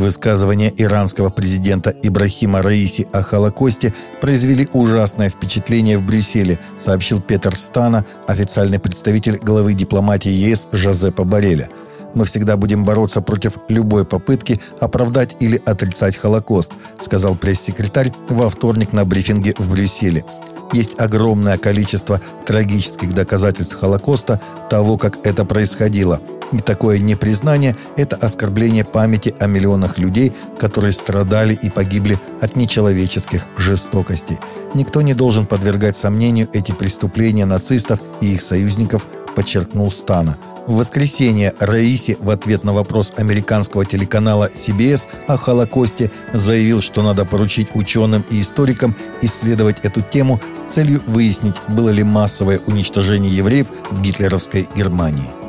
Высказывания иранского президента Ибрахима Раиси о Холокосте произвели ужасное впечатление в Брюсселе, сообщил Петр Стана, официальный представитель главы дипломатии ЕС Жозепа Бареля. «Мы всегда будем бороться против любой попытки оправдать или отрицать Холокост», сказал пресс-секретарь во вторник на брифинге в Брюсселе. Есть огромное количество трагических доказательств Холокоста, того, как это происходило. И такое непризнание – это оскорбление памяти о миллионах людей, которые страдали и погибли от нечеловеческих жестокостей. Никто не должен подвергать сомнению эти преступления нацистов и их союзников, подчеркнул Стана – в воскресенье Раиси в ответ на вопрос американского телеканала CBS о Холокосте заявил, что надо поручить ученым и историкам исследовать эту тему с целью выяснить, было ли массовое уничтожение евреев в гитлеровской Германии.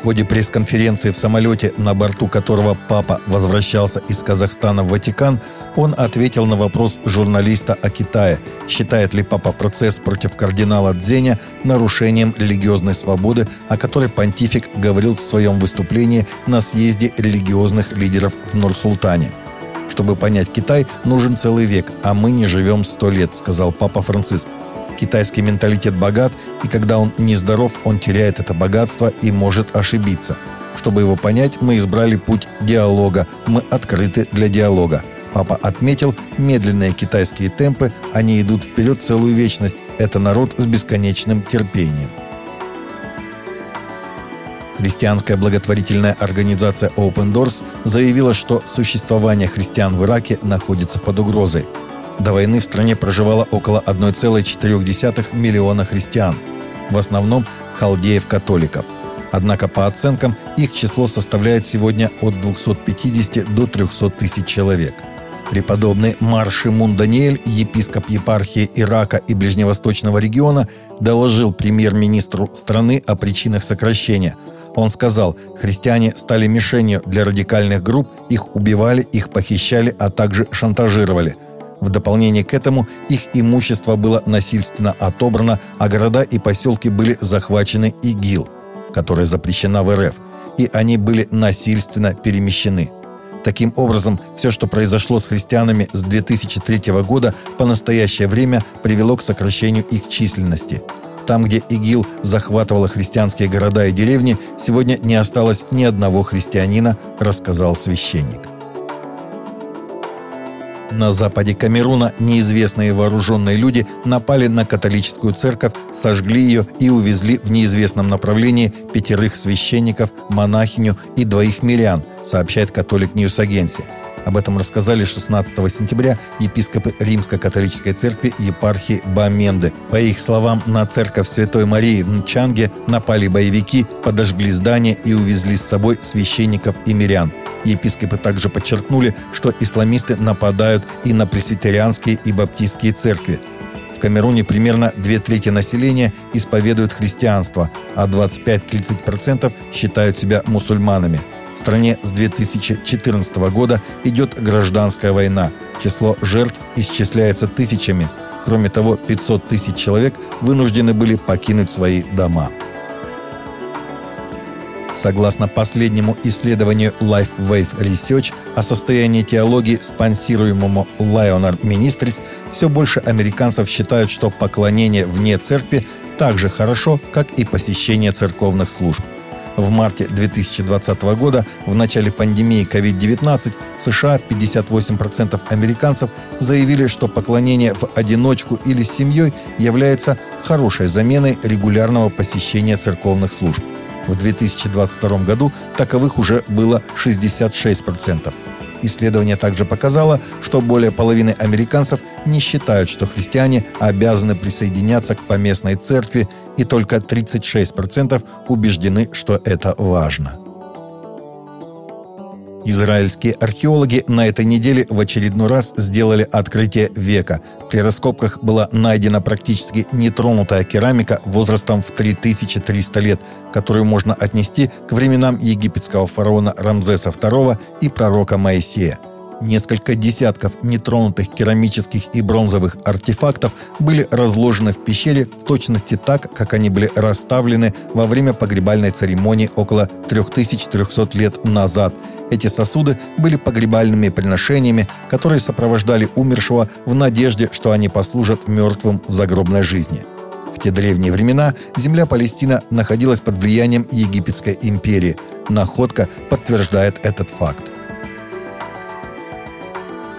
В ходе пресс-конференции в самолете, на борту которого папа возвращался из Казахстана в Ватикан, он ответил на вопрос журналиста о Китае, считает ли папа процесс против кардинала Дзеня нарушением религиозной свободы, о которой понтифик говорил в своем выступлении на съезде религиозных лидеров в Нур-Султане. «Чтобы понять Китай, нужен целый век, а мы не живем сто лет», сказал папа Франциск. Китайский менталитет богат, и когда он нездоров, он теряет это богатство и может ошибиться. Чтобы его понять, мы избрали путь диалога. Мы открыты для диалога. Папа отметил, медленные китайские темпы, они идут вперед целую вечность. Это народ с бесконечным терпением. Христианская благотворительная организация Open Doors заявила, что существование христиан в Ираке находится под угрозой – до войны в стране проживало около 1,4 миллиона христиан, в основном халдеев-католиков. Однако, по оценкам, их число составляет сегодня от 250 до 300 тысяч человек. Преподобный Мар Шимун Даниэль, епископ епархии Ирака и Ближневосточного региона, доложил премьер-министру страны о причинах сокращения. Он сказал, христиане стали мишенью для радикальных групп, их убивали, их похищали, а также шантажировали – в дополнение к этому их имущество было насильственно отобрано, а города и поселки были захвачены ИГИЛ, которая запрещена в РФ, и они были насильственно перемещены. Таким образом, все, что произошло с христианами с 2003 года по настоящее время привело к сокращению их численности. Там, где ИГИЛ захватывала христианские города и деревни, сегодня не осталось ни одного христианина, рассказал священник. На западе Камеруна неизвестные вооруженные люди напали на католическую церковь, сожгли ее и увезли в неизвестном направлении пятерых священников, монахиню и двоих мирян, сообщает Catholic News Agency. Об этом рассказали 16 сентября епископы Римско-католической церкви епархии Баменды. По их словам, на церковь Святой Марии в Нчанге напали боевики, подожгли здание и увезли с собой священников и мирян. Епископы также подчеркнули, что исламисты нападают и на пресвитерианские и баптистские церкви. В Камеруне примерно две трети населения исповедуют христианство, а 25-30% считают себя мусульманами. В стране с 2014 года идет гражданская война. Число жертв исчисляется тысячами. Кроме того, 500 тысяч человек вынуждены были покинуть свои дома. Согласно последнему исследованию Life Wave Research о состоянии теологии, спонсируемому Lionel Ministries, все больше американцев считают, что поклонение вне церкви так же хорошо, как и посещение церковных служб. В марте 2020 года, в начале пандемии COVID-19, в США 58% американцев заявили, что поклонение в одиночку или с семьей является хорошей заменой регулярного посещения церковных служб. В 2022 году таковых уже было 66%. Исследование также показало, что более половины американцев не считают, что христиане обязаны присоединяться к поместной церкви, и только 36% убеждены, что это важно. Израильские археологи на этой неделе в очередной раз сделали открытие века. При раскопках была найдена практически нетронутая керамика возрастом в 3300 лет, которую можно отнести к временам египетского фараона Рамзеса II и пророка Моисея. Несколько десятков нетронутых керамических и бронзовых артефактов были разложены в пещере в точности так, как они были расставлены во время погребальной церемонии около 3300 лет назад. Эти сосуды были погребальными приношениями, которые сопровождали умершего в надежде, что они послужат мертвым в загробной жизни. В те древние времена земля Палестина находилась под влиянием Египетской империи. Находка подтверждает этот факт.